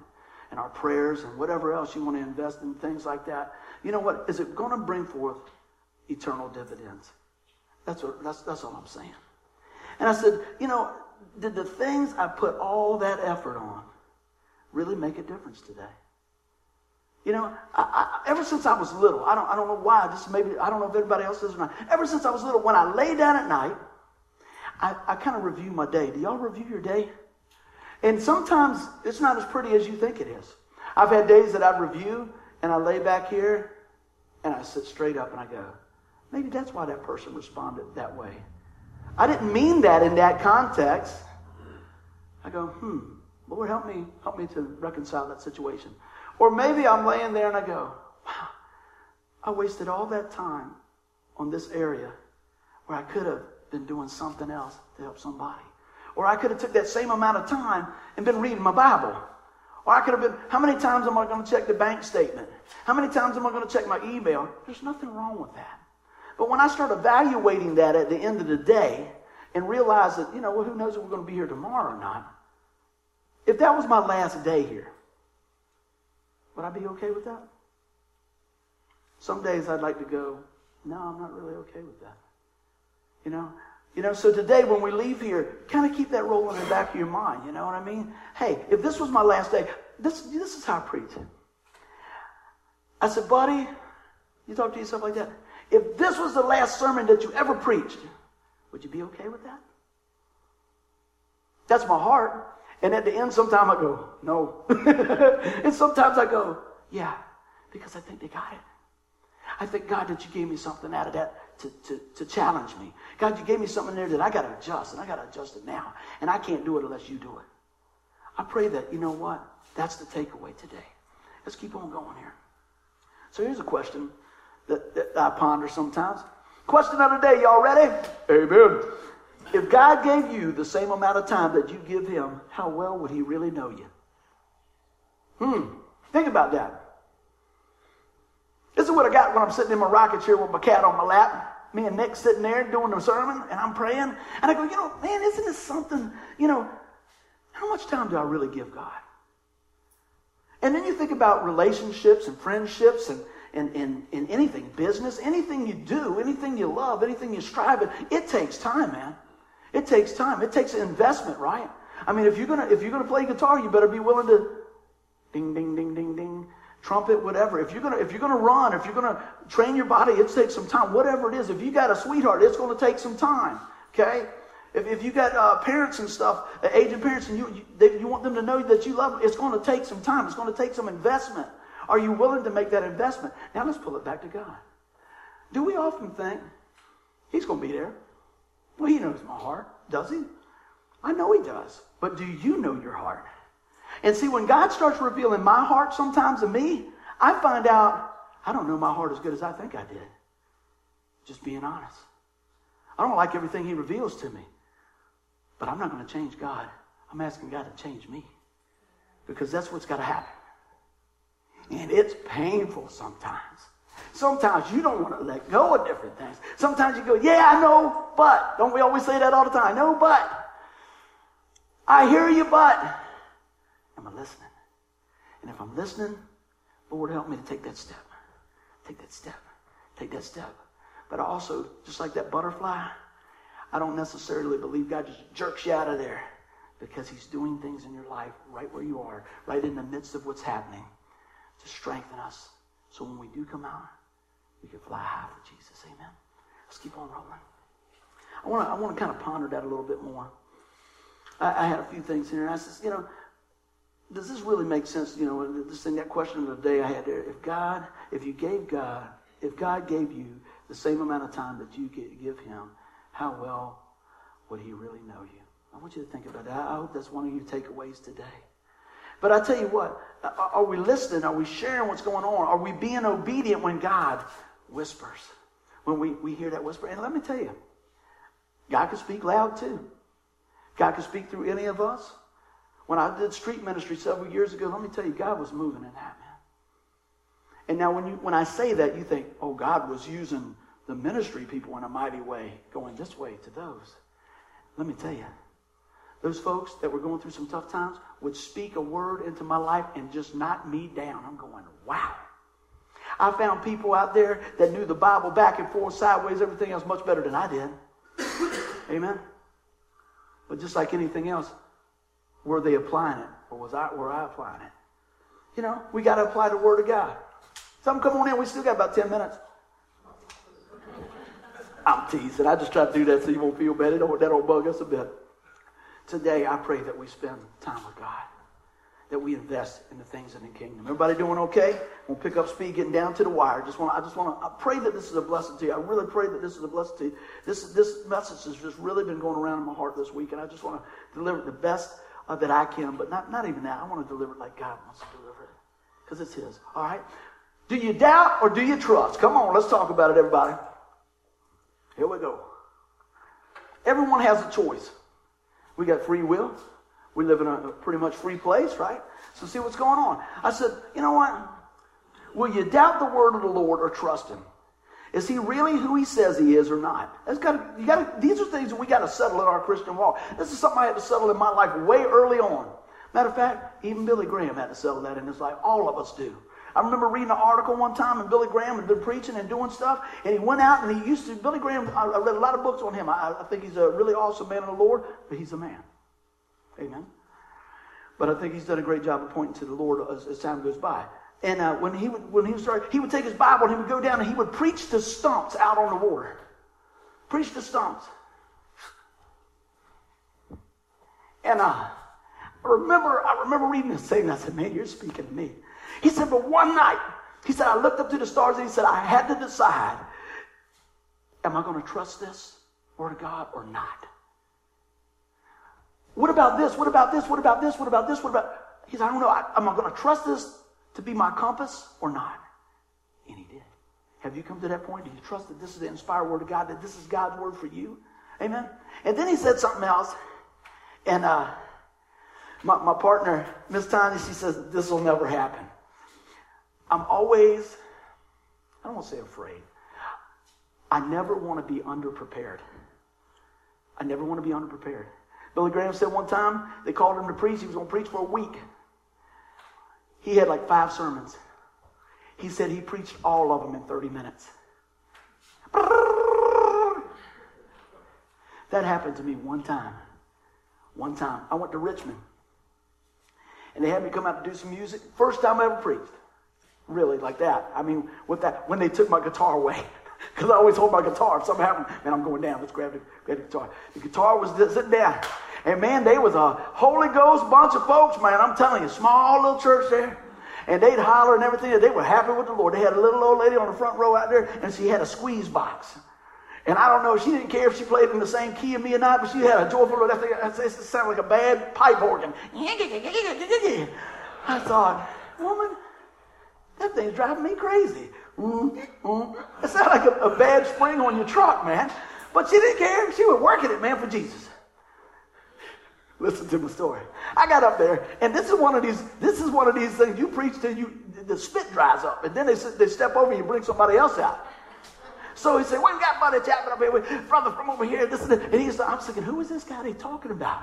and our prayers and whatever else you want to invest in, things like that, you know what? Is it going to bring forth eternal dividends? That's, what, that's, that's all I'm saying. And I said, you know, did the things I put all that effort on really make a difference today? You know, I, I, ever since I was little, I don't, I don't know why, just maybe, I don't know if everybody else does or not. Ever since I was little, when I lay down at night, I, I kind of review my day. Do y'all review your day? And sometimes it's not as pretty as you think it is. I've had days that I review and I lay back here and I sit straight up and I go, maybe that's why that person responded that way. I didn't mean that in that context. I go, hmm, Lord, help me, help me to reconcile that situation. Or maybe I'm laying there and I go, wow, I wasted all that time on this area where I could have been doing something else to help somebody. Or I could have took that same amount of time and been reading my Bible. Or I could have been, how many times am I going to check the bank statement? How many times am I going to check my email? There's nothing wrong with that. But when I start evaluating that at the end of the day and realize that, you know, well, who knows if we're going to be here tomorrow or not, if that was my last day here, would I be okay with that? Some days I'd like to go, no, I'm not really okay with that. You know? You know, so today when we leave here, kind of keep that rolling in the back of your mind. You know what I mean? Hey, if this was my last day, this, this is how I preach. I said, buddy, you talk to yourself like that. If this was the last sermon that you ever preached, would you be okay with that? That's my heart. And at the end, sometimes I go, no. and sometimes I go, yeah, because I think they got it. I think, God, that you gave me something out of that to, to, to challenge me. God, you gave me something there that I got to adjust, and I got to adjust it now. And I can't do it unless you do it. I pray that, you know what? That's the takeaway today. Let's keep on going here. So here's a question that, that I ponder sometimes. Question of the day, y'all ready? Amen. If God gave you the same amount of time that you give him, how well would he really know you? Hmm. Think about that. This is what I got when I'm sitting in my rocket chair with my cat on my lap. Me and Nick sitting there doing the sermon, and I'm praying. And I go, you know, man, isn't this something, you know, how much time do I really give God? And then you think about relationships and friendships and in, in, in anything, business, anything you do, anything you love, anything you strive at, it takes time, man. It takes time. It takes investment, right? I mean, if you're gonna if you're gonna play guitar, you better be willing to ding ding ding ding ding trumpet whatever if you're gonna if you're gonna run if you're gonna train your body it takes some time whatever it is if you got a sweetheart it's gonna take some time okay if, if you got uh, parents and stuff uh, aging parents and you you, they, you want them to know that you love them it's to take some time it's to take some investment are you willing to make that investment? Now let's pull it back to God. Do we often think He's to be there? Well, He knows my heart, does He? I know He does. But do you know your heart? And see, when God starts revealing my heart sometimes to me, I find out I don't know my heart as good as I think I did. Just being honest. I don't like everything He reveals to me. But I'm not going to change God. I'm asking God to change me. Because that's what's got to happen. And it's painful sometimes. Sometimes you don't want to let go of different things. Sometimes you go, yeah, I know, but. Don't we always say that all the time? No, but. I hear you, but. Am I listening? And if I'm listening, Lord, help me to take that step. Take that step. Take that step. But also, just like that butterfly, I don't necessarily believe God just jerks you out of there because he's doing things in your life right where you are, right in the midst of what's happening to strengthen us so when we do come out, we can fly high for Jesus. Amen. Let's keep on rolling. I want to I want to kind of ponder that a little bit more. I, I had a few things here, and I said, you know, does this really make sense? You know, this thing, that question of the day I had there. If God, if you gave God, if God gave you the same amount of time that you give Him, how well would He really know you? I want you to think about that. I hope that's one of your takeaways today. But I tell you what, are we listening? Are we sharing what's going on? Are we being obedient when God whispers? When we, we hear that whisper? And let me tell you, God can speak loud too. God can speak through any of us. When I did street ministry several years ago, let me tell you, God was moving in that, man. And now when you when I say that, you think, oh, God was using the ministry people in a mighty way, going this way to those. Let me tell you, those folks that were going through some tough times would speak a word into my life and just knock me down. I'm going, wow. I found people out there that knew the Bible back and forth, sideways, everything else much better than I did. Amen. But just like anything else, were they applying it? Or was I were I applying it? You know, we got to apply the word of God. Some come on in, we still got about 10 minutes. I'm teasing. I just try to do that so you won't feel bad. It don't, that don't bug us a bit. Today, I pray that we spend time with God, that we invest in the things in the kingdom. Everybody doing okay? We'll pick up speed, getting down to the wire. Just want, I just want to I pray that this is a blessing to you. I really pray that this is a blessing to you. This, this message has just really been going around in my heart this week, and I just want to deliver the best uh, that I can, but not, not even that. I want to deliver it like God wants to deliver it, because it's His. All right? Do you doubt or do you trust? Come on, let's talk about it, everybody. Here we go. Everyone has a choice. We got free will. We live in a pretty much free place, right? So see what's going on. I said, you know what? Will you doubt the word of the Lord or trust him? Is he really who he says he is or not? That's got you got these are things that we got to settle in our Christian walk. This is something I had to settle in my life way early on. Matter of fact, even Billy Graham had to settle that in his life. All of us do. I remember reading an article one time, and Billy Graham had been preaching and doing stuff, and he went out and he used to. Billy Graham, I, read a lot of books on him. I, I think he's a really awesome man in the Lord, but he's a man. Amen. But I think he's done a great job of pointing to the Lord as, as time goes by. And uh, when he would when he would start, he would take his Bible and he would go down and he would preach to stumps out on the water. Preach to stumps. And uh, I remember, I remember reading this thing. I said, "Man, you're speaking to me." He said, "But one night, he said, I looked up to the stars and he said, I had to decide: Am I going to trust this word of God or not?" What about this? What about this? What about this? What about this? What about? He said, I don't know. I, am I going to trust this to be my compass or not? And he did. Have you come to that point? Do you trust that this is the inspired word of God, that this is God's word for you? Amen. And then he said something else. And uh, my, my partner, Miss Tanya, she says, This will never happen. I'm always, I don't want to say afraid. I never want to be underprepared. I never want to be underprepared. Billy Graham said one time they called him to preach. He was going to preach for a week. He had like five sermons. He said he preached all of them in 30 minutes. That happened to me one time. One time. I went to Richmond. And they had me come out to do some music. First time I ever preached. Really, like that. I mean, with that, when they took my guitar away. Because I always hold my guitar. If something happened, man, I'm going down. Let's grab the, grab the guitar. The guitar was sitting down. And man, they was a Holy Ghost bunch of folks, man. I'm telling you, small little church there. And they'd holler and everything. They were happy with the Lord. They had a little old lady on the front row out there, and she had a squeeze box. And I don't know, she didn't care if she played in the same key as me or not, but she had a joyful, that thing, it sounded like a bad pipe organ. I thought, woman, that thing's driving me crazy. Mm, mm. It sounded like a, a bad spring on your truck, man. But she didn't care. She was working it, man, for Jesus. Listen to my story. I got up there, and this is one of these. This is one of these things you preach till you the spit dries up, and then they they step over and you bring somebody else out. So he said, "We got, buddy, chapping up here, with brother from over here?" This and, and he's. I'm thinking, who is this guy they talking about?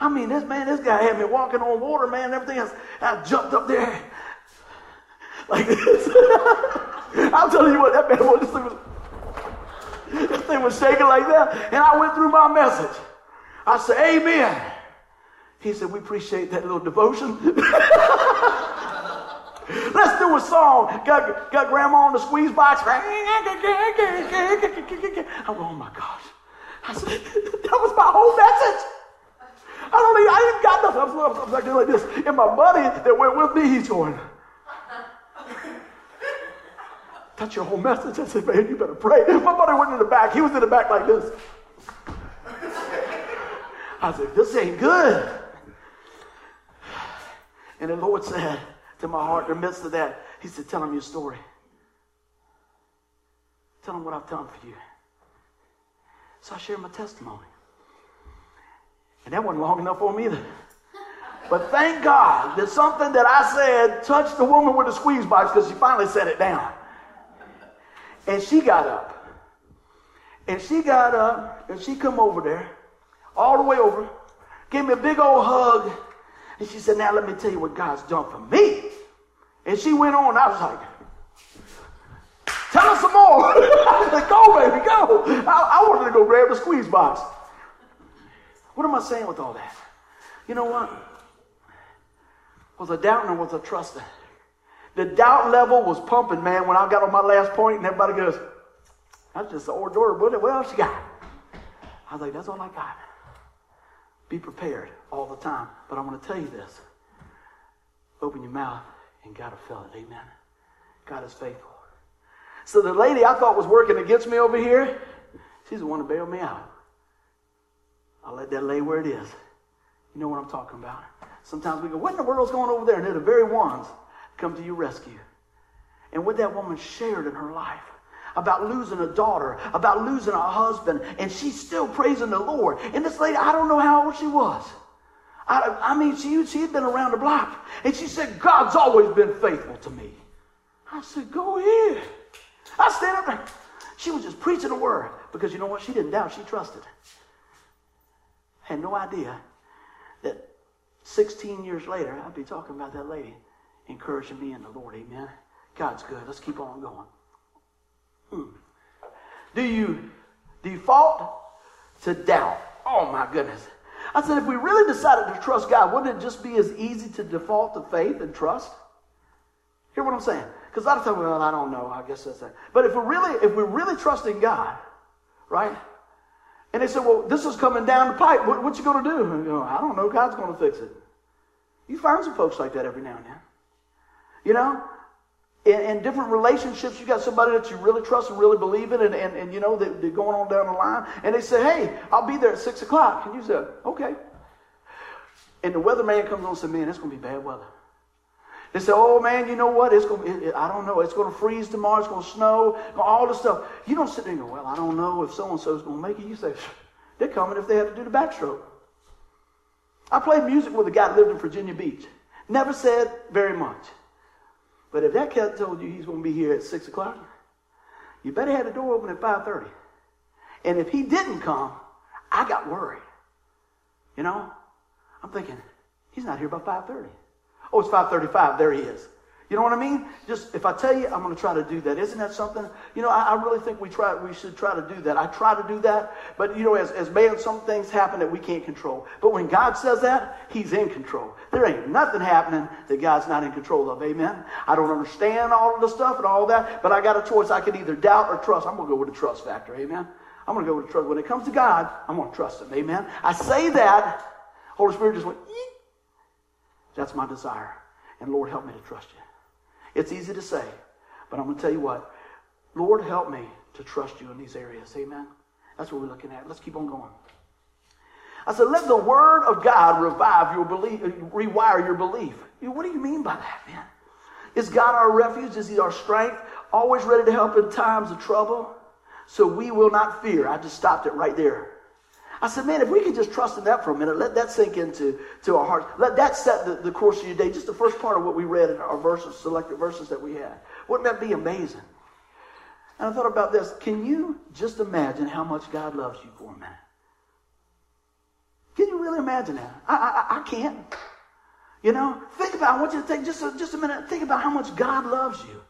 I mean, this man, this guy had me walking on water, man, and everything else. I jumped up there like this. I'm telling you what, that man, was, this thing was shaking like that, and I went through my message. I said, "Amen." He said, We appreciate that little devotion. Let's do a song. Got, got grandma on the squeeze box. I'm going, oh my gosh. I said, that was my whole message. I don't even, I even got this. I'm, I'm, I'm like, like this. And my buddy that went with me, he's going, that's your whole message. I said, man, you better pray. My buddy went in the back. He was in the back like this. I said, this ain't good. And the Lord said to my heart in the midst of that, He said, tell him your story. Tell him what I've done for you. So I shared my testimony. And that wasn't long enough for him either. But thank God that something that I said touched the woman with the squeeze box because she finally set it down. And she got up. And she got up and she come over there, all the way over, gave me a big old hug. And she said, Now let me tell you what God's done for me. And she went on. I was like, Tell us some more. Said, Go, baby, go. I, I wanted to go grab the squeeze box. What am I saying with all that? You know what? Was I doubting or was I trusting? The doubt level was pumping, man, when I got on my last point and everybody goes, that's just the hors d'oeuvre. What, what else you got? I was like, that's all I got. Be prepared all the time. But I want to tell you this. Open your mouth and God will fill it. Amen. God is faithful. So the lady I thought was working against me over here, she's the one to bail me out. I'll let that lay where it is. You know what I'm talking about. Sometimes we go, what in the world's going over there? And they're the very ones come to your rescue. And what that woman shared in her life about losing a daughter, about losing a husband, and she's still praising the Lord. And this lady, I don't know how old she was. I, I mean, she, she had been around the block. And she said, God's always been faithful to me. I said, go ahead. I stand up there. She was just preaching the word because you know what? She didn't doubt, she trusted. Had no idea that 16 years later, I'd be talking about that lady encouraging me in the Lord. Amen. God's good. Let's keep on going. Hmm. Do you default to doubt? Oh my goodness. I said, if we really decided to trust God, wouldn't it just be as easy to default to faith and trust? Hear what I'm saying? Because a lot of times, well, I don't know. I guess that's that. But if we're really, if we're really trusting God, right? And they said, well, this is coming down the pipe. What, what you going to do? Go, I don't know. God's going to fix it. You find some folks like that every now and then. You know, in, in, different relationships, you got somebody that you really trust and really believe in, and, and, and you know, they, are going on down the line, and they say, hey, I'll be there at 6 o'clock. And you say, okay. And the weatherman comes on and says, man, it's going to be bad weather. They say, oh man, you know what? It's going to, it, I don't know. It's going to freeze tomorrow. It's going to snow. All this stuff. You don't sit there and go, well, I don't know if so and so is going to make it. You say, they're coming if they have to do the backstroke. I played music with a guy that lived in Virginia Beach. Never said very much. But if that cat told you he's going to be here at 6 o'clock, you better have the door open at 5.30. And if he didn't come, I got worried. You know? I'm thinking, he's not here by 5.30. Oh, it's 5.35. There he is. You know what I mean? Just if I tell you, I'm going to try to do that. Isn't that something? You know, I, I, really think we try. We should try to do that. I try to do that, but you know, as, as man, some things happen that we can't control. But when God says that, He's in control. There ain't nothing happening that God's not in control of. Amen. I don't understand all of the stuff and all that, but I got a choice. I can either doubt or trust. I'm going to go with the trust factor. Amen. I'm going to go with the trust. When it comes to God, I'm going to trust Him. Amen. I say that. Holy Spirit just went. Eek. That's my desire, and Lord, help me to trust You. It's easy to say, but I'm going to tell you what. Lord, help me to trust you in these areas. Amen. That's what we're looking at. Let's keep on going. I said, let the word of God revive your belief, rewire your belief. What do you mean by that, man? Is God our refuge? Is he our strength? Always ready to help in times of trouble? So we will not fear. I just stopped it right there. I said, man, if we could just trust in that for a minute, let that sink into to our hearts. Let that set the, the course of your day. Just the first part of what we read in our verses, selected verses that we had. Wouldn't that be amazing? And I thought about this. Can you just imagine how much God loves you for a minute? Can you really imagine that? I, I, I can't. You know, think about. I want you to take just a, just a minute. Think about how much God loves you.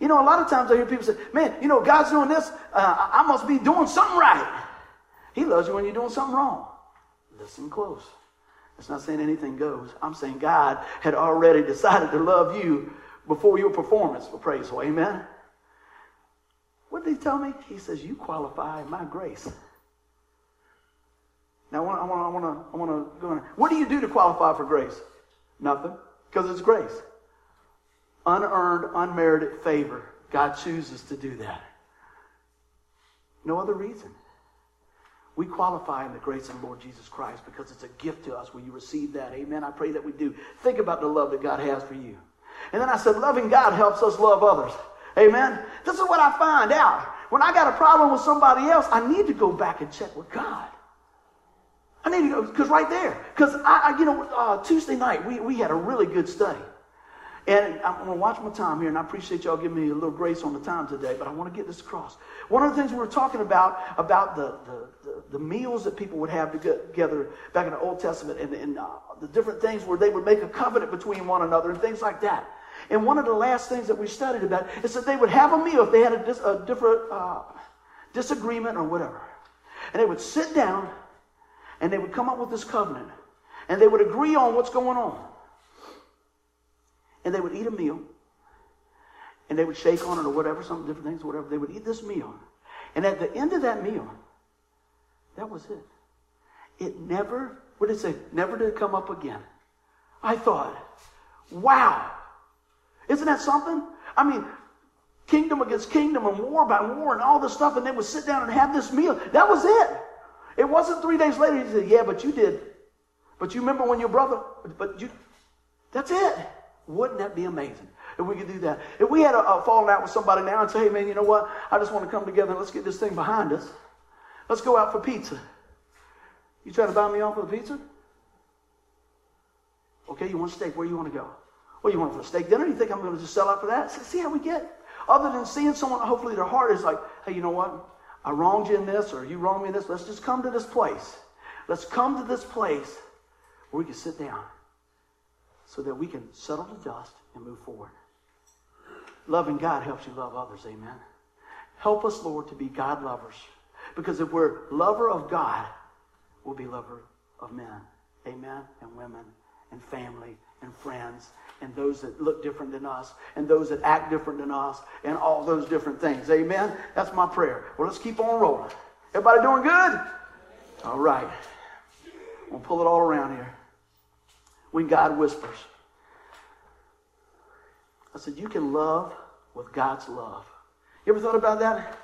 You know, a lot of times I hear people say, "Man, you know, God's doing this. Uh, I must be doing something right." He loves you when you're doing something wrong. Listen close. It's not saying anything goes. I'm saying God had already decided to love you before your performance for praise. So, amen. What did he tell me? He says, You qualify my grace. Now, I want, I I want to, I want to go in. What do you do to qualify for grace? Nothing, because it's grace. Unearned, unmerited favor. God chooses to do that. No other reason. We qualify in the grace of the Lord Jesus Christ because it's a gift to us when you receive that. Amen. I pray that we do. Think about the love that God has for you. And then I said, loving God helps us love others. Amen. This is what I find out. When I got a problem with somebody else, I need to go back and check with God. I need to go, because right there, because I, I, you know, uh, Tuesday night, we, we had a really good study. And I'm going to watch my time here, and I appreciate y'all giving me a little grace on the time today, but I want to get this across. One of the things we were talking about, about the, the, the, the meals that people would have together back in the Old Testament and, and uh, the different things where they would make a covenant between one another and things like that. And one of the last things that we studied about is that they would have a meal if they had a, dis, a different uh, disagreement or whatever. And they would sit down and they would come up with this covenant and they would agree on what's going on and they would eat a meal, and they would shake on it or whatever, some different things, whatever. They would eat this meal. And at the end of that meal, that was it. It never, what did it say? Never did come up again. I thought, wow, isn't that something? I mean, kingdom against kingdom and war by war and all this stuff, and they would sit down and have this meal. That was it. It wasn't three days later. He said, Yeah, but you did. But you remember when your brother, but you, that's it. Wouldn't that be amazing if we could do that? If we had a, a falling out with somebody now and say, hey, man, you know what? I just want to come together and let's get this thing behind us. Let's go out for pizza. You trying to buy me off with a pizza? Okay, you want steak. Where you want to go? Well, you want for a steak dinner? You think I'm going to just sell out for that? See how we get. Other than seeing someone, hopefully their heart is like, hey, you know what? I wronged you in this, or you wronged me in this. Let's just come to this place. Let's come to this place where we can sit down so that we can settle the dust and move forward. Loving God helps you love others. Amen. Help us, Lord, to be God lovers. Because if we're lover of God, we'll be lover of men. Amen. And women and family and friends and those that look different than us and those that act different than us and all those different things. Amen. That's my prayer. Well, let's keep on rolling. Everybody doing good? All right. We'll pull it all around here when God whispers. I said, You can love with God's love. You ever thought about that?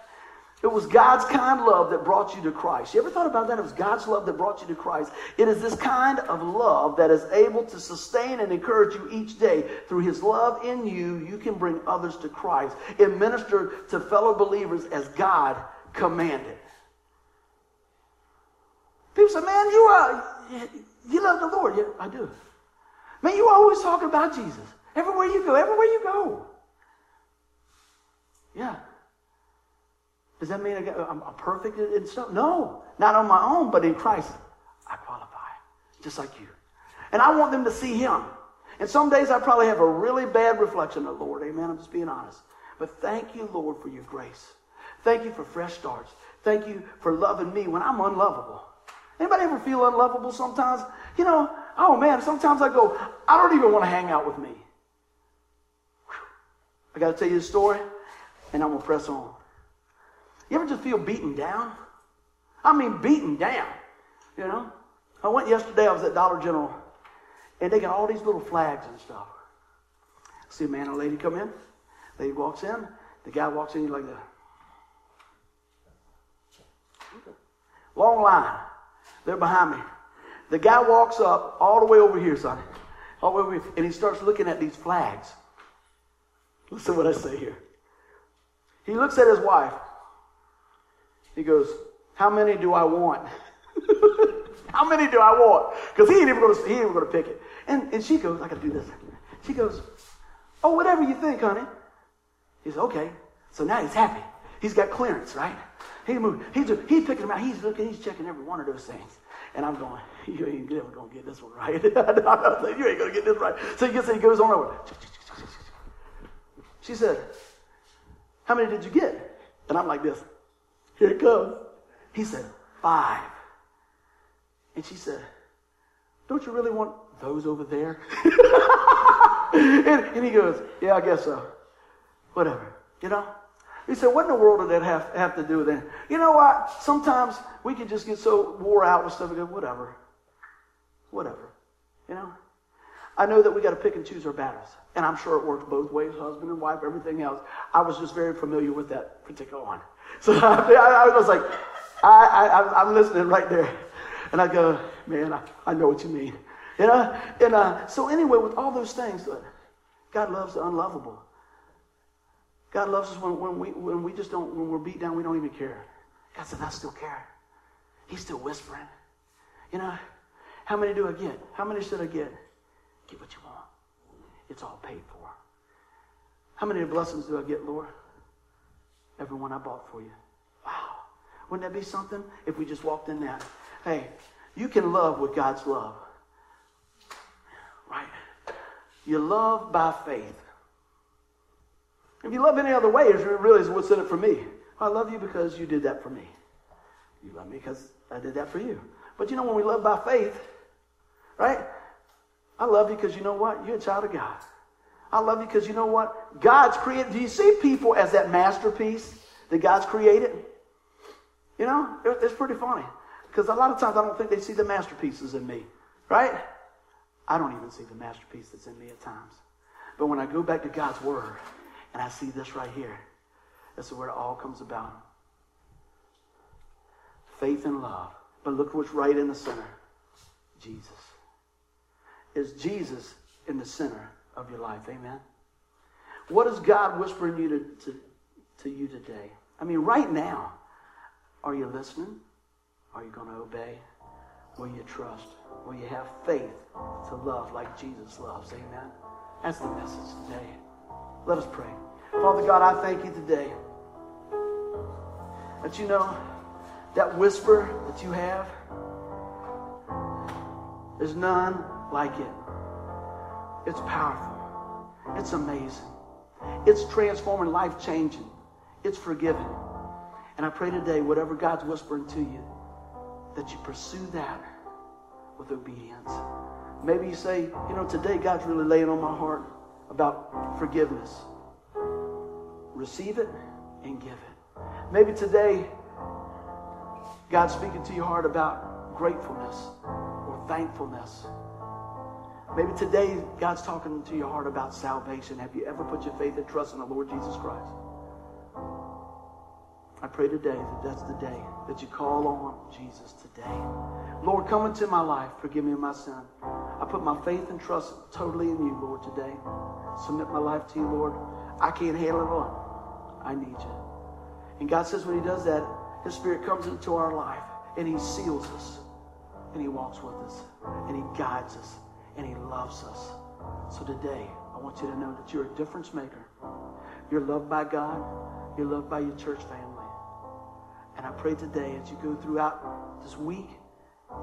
It was God's kind love that brought you to Christ. You ever thought about that? It was God's love that brought you to Christ. It is this kind of love that is able to sustain and encourage you each day. Through His love in you, you can bring others to Christ and minister to fellow believers as God commanded. People say, man, you are, you love the Lord. Yeah, I do. Man, you always talking about Jesus. Everywhere you go, everywhere you go. Yeah. Does that mean I'm perfect in stuff? No, not on my own, but in Christ, I qualify, just like you. And I want them to see Him. And some days I probably have a really bad reflection of the Lord. Amen. I'm just being honest. But thank you, Lord, for your grace. Thank you for fresh starts. Thank you for loving me when I'm unlovable. Anybody ever feel unlovable sometimes? You know, oh man, sometimes I go, I don't even want to hang out with me. I got to tell you the story, and I'm going to press on. You ever just feel beaten down? I mean, beaten down. You know? I went yesterday, I was at Dollar General, and they got all these little flags and stuff. I see a man and a lady come in. Lady walks in. The guy walks in, he's like that. Long line. They're behind me. The guy walks up all the way over here, son. All the way over here, and he starts looking at these flags. Listen what I say here. He looks at his wife. He goes, How many do I want? How many do I want? Because he ain't even gonna he ain't even gonna pick it. And and she goes, I gotta do this. She goes, Oh, whatever you think, honey. He says, Okay. So now he's happy. He's got clearance, right? He moved. He's, he's picking them out. He's looking, he's checking every one of those things. And I'm going, you ain't never going to get this one right. you ain't going to get this right. So he gets he goes on over. She said, How many did you get? And I'm like this. Here it comes. He said, Five. And she said, Don't you really want those over there? and, and he goes, Yeah, I guess so. Whatever. You know? He said, What in the world did that have, have to do with it? You know what? Sometimes we can just get so wore out with stuff and go, Whatever. Whatever. You know? I know that we got to pick and choose our battles. And I'm sure it works both ways, husband and wife, everything else. I was just very familiar with that particular one. So I, I was like, I, I, I'm listening right there. And I go, man, I, I know what you mean. You know? And uh, so anyway, with all those things, God loves the unlovable. God loves us when, when, we, when we just don't, when we're beat down, we don't even care. God said, I still care. He's still whispering. You know, how many do I get? How many should I get? Get what you want. It's all paid for. How many blessings do I get, Lord? Everyone I bought for you. Wow. Wouldn't that be something if we just walked in that? Hey, you can love with God's love. Right? You love by faith. If you love any other way, you realize what's in it for me. I love you because you did that for me. You love me because I did that for you. But you know, when we love by faith, right? I love you because you know what? You're a child of God. I love you because you know what? God's created. Do you see people as that masterpiece that God's created? You know, it's pretty funny. Because a lot of times I don't think they see the masterpieces in me, right? I don't even see the masterpiece that's in me at times. But when I go back to God's Word and I see this right here, This is where it all comes about. Faith and love. But look what's right in the center Jesus. Is Jesus in the center of your life? Amen. What is God whispering you to, to, to you today? I mean, right now, are you listening? Are you going to obey? Will you trust? Will you have faith to love like Jesus loves? Amen. That's the message today. Let us pray. Father God, I thank you today that you know that whisper that you have, there's none like it. It's powerful. It's amazing. It's transforming, life changing. It's forgiving. And I pray today, whatever God's whispering to you, that you pursue that with obedience. Maybe you say, you know, today God's really laying on my heart about forgiveness. Receive it and give it. Maybe today God's speaking to your heart about gratefulness or thankfulness. Maybe today God's talking to your heart about salvation. Have you ever put your faith and trust in the Lord Jesus Christ? I pray today that that's the day that you call on Jesus today. Lord, come into my life. Forgive me of my sin. I put my faith and trust totally in you, Lord, today. Submit my life to you, Lord. I can't handle it alone. I need you. And God says when he does that, his spirit comes into our life and he seals us and he walks with us and he guides us and he loves us. So today, I want you to know that you're a difference maker. You're loved by God. You're loved by your church family. And I pray today as you go throughout this week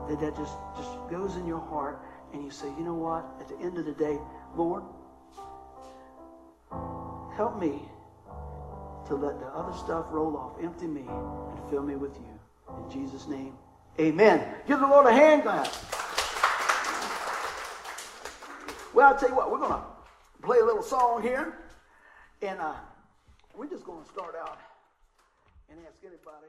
that that just, just goes in your heart and you say, you know what? At the end of the day, Lord, help me to let the other stuff roll off. Empty me and fill me with you. In Jesus' name, amen. Give the Lord a hand clap. Well, I'll tell you what, we're going to play a little song here. And uh, we're just going to start out and ask anybody.